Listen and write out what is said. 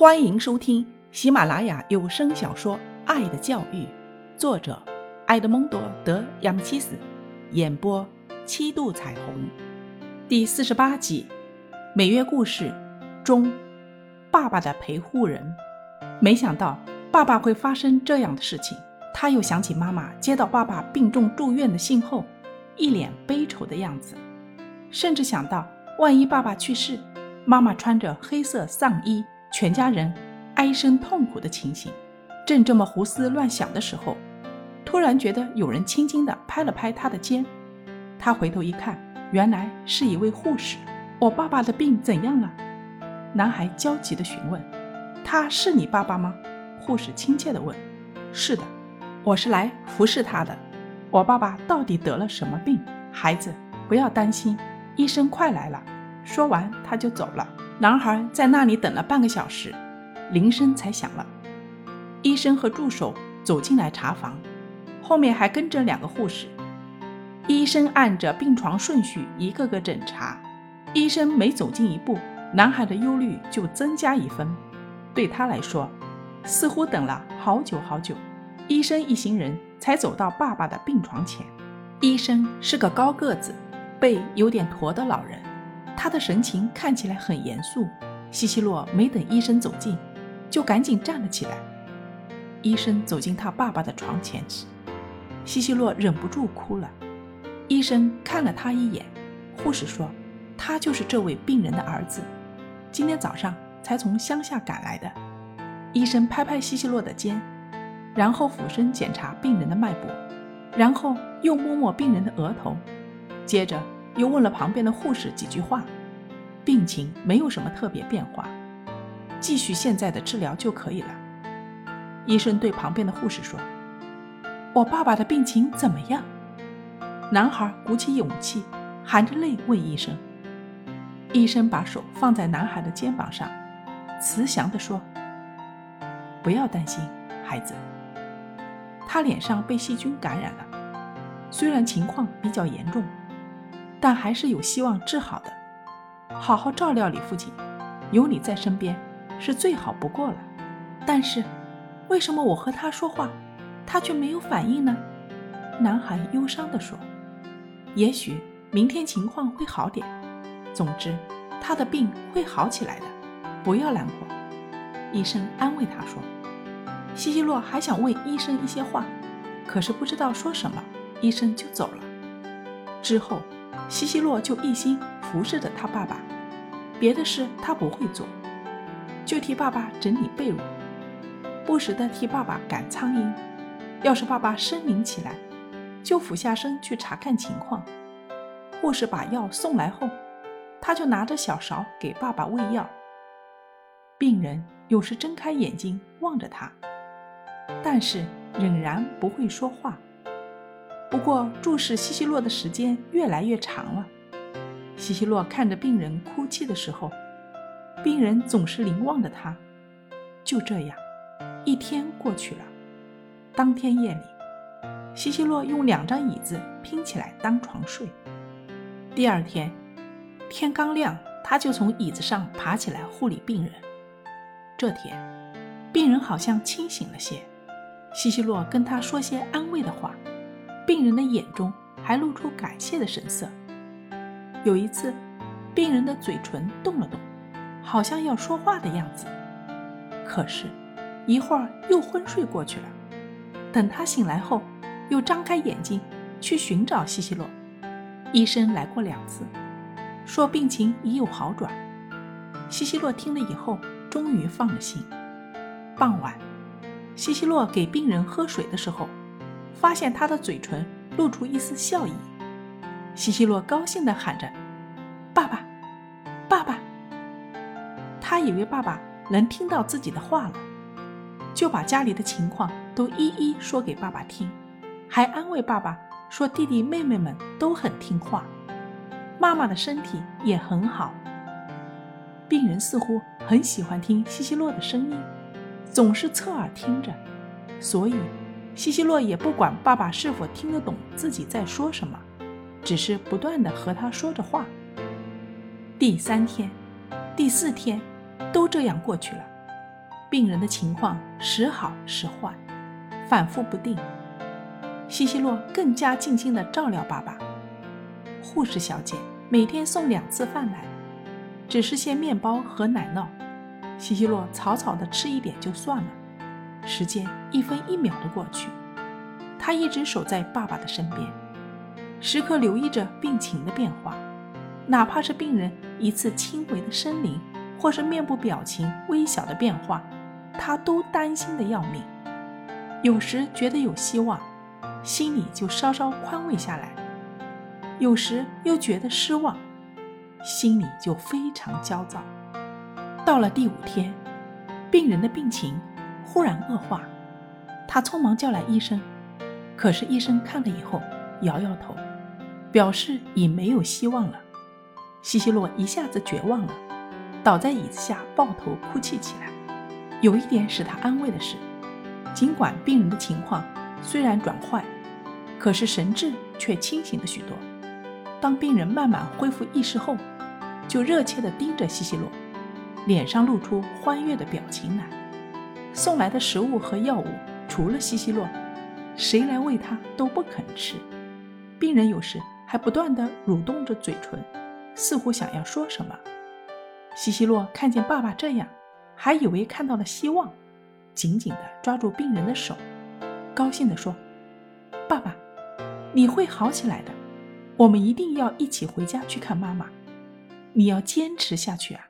欢迎收听喜马拉雅有声小说《爱的教育》，作者埃德蒙多·德·亚米契斯，演播七度彩虹，第四十八集《每月故事》中，爸爸的陪护人。没想到爸爸会发生这样的事情。他又想起妈妈接到爸爸病重住院的信后，一脸悲愁的样子，甚至想到万一爸爸去世，妈妈穿着黑色丧衣。全家人唉声痛苦的情形，正这么胡思乱想的时候，突然觉得有人轻轻地拍了拍他的肩。他回头一看，原来是一位护士。我爸爸的病怎样了？男孩焦急地询问。他是你爸爸吗？护士亲切地问。是的，我是来服侍他的。我爸爸到底得了什么病？孩子，不要担心，医生快来了。说完，他就走了。男孩在那里等了半个小时，铃声才响了。医生和助手走进来查房，后面还跟着两个护士。医生按着病床顺序一个个诊查。医生每走近一步，男孩的忧虑就增加一分。对他来说，似乎等了好久好久。医生一行人才走到爸爸的病床前。医生是个高个子、背有点驼的老人。他的神情看起来很严肃。西西洛没等医生走近，就赶紧站了起来。医生走进他爸爸的床前时，西西洛忍不住哭了。医生看了他一眼，护士说：“他就是这位病人的儿子，今天早上才从乡下赶来的。”医生拍拍西西洛的肩，然后俯身检查病人的脉搏，然后又摸摸病人的额头，接着。又问了旁边的护士几句话，病情没有什么特别变化，继续现在的治疗就可以了。医生对旁边的护士说：“我爸爸的病情怎么样？”男孩鼓起勇气，含着泪问医生。医生把手放在男孩的肩膀上，慈祥地说：“不要担心，孩子。他脸上被细菌感染了，虽然情况比较严重。”但还是有希望治好的。好好照料你父亲，有你在身边是最好不过了。但是，为什么我和他说话，他却没有反应呢？男孩忧伤地说：“也许明天情况会好点。总之，他的病会好起来的，不要难过。”医生安慰他说。西西洛还想问医生一些话，可是不知道说什么，医生就走了。之后。西西洛就一心服侍着他爸爸，别的事他不会做，就替爸爸整理被褥，不时地替爸爸赶苍蝇。要是爸爸呻吟起来，就俯下身去查看情况。护士把药送来后，他就拿着小勺给爸爸喂药。病人有时睁开眼睛望着他，但是仍然不会说话。不过，注视西西洛的时间越来越长了。西西洛看着病人哭泣的时候，病人总是凝望着他。就这样，一天过去了。当天夜里，西西洛用两张椅子拼起来当床睡。第二天，天刚亮，他就从椅子上爬起来护理病人。这天，病人好像清醒了些。西西洛跟他说些安慰的话。病人的眼中还露出感谢的神色。有一次，病人的嘴唇动了动，好像要说话的样子。可是，一会儿又昏睡过去了。等他醒来后，又张开眼睛去寻找西西洛。医生来过两次，说病情已有好转。西西洛听了以后，终于放了心。傍晚，西西洛给病人喝水的时候。发现他的嘴唇露出一丝笑意，西西洛高兴地喊着：“爸爸，爸爸！”他以为爸爸能听到自己的话了，就把家里的情况都一一说给爸爸听，还安慰爸爸说弟弟妹妹们都很听话，妈妈的身体也很好。病人似乎很喜欢听西西洛的声音，总是侧耳听着，所以。西西洛也不管爸爸是否听得懂自己在说什么，只是不断的和他说着话。第三天、第四天，都这样过去了。病人的情况时好时坏，反复不定。西西洛更加尽心的照料爸爸。护士小姐每天送两次饭来，只是些面包和奶酪，西西洛草草的吃一点就算了。时间一分一秒地过去，他一直守在爸爸的身边，时刻留意着病情的变化，哪怕是病人一次轻微的呻吟，或是面部表情微小的变化，他都担心的要命。有时觉得有希望。心里就稍稍宽慰下来，有时又觉得失望，心里就非常焦躁。到了第五天，病人的病情忽然恶化，他匆忙叫来医生，可是医生看了以后摇摇头，表示已没有希望了。西西洛一下子绝望了，倒在椅子下抱头哭泣起来。有一点使他安慰的是，尽管病人的情况。虽然转坏，可是神志却清醒了许多。当病人慢慢恢复意识后，就热切地盯着西西洛，脸上露出欢悦的表情来。送来的食物和药物，除了西西洛，谁来喂他都不肯吃。病人有时还不断地蠕动着嘴唇，似乎想要说什么。西西洛看见爸爸这样，还以为看到了希望，紧紧地抓住病人的手。高兴地说：“爸爸，你会好起来的。我们一定要一起回家去看妈妈。你要坚持下去啊！”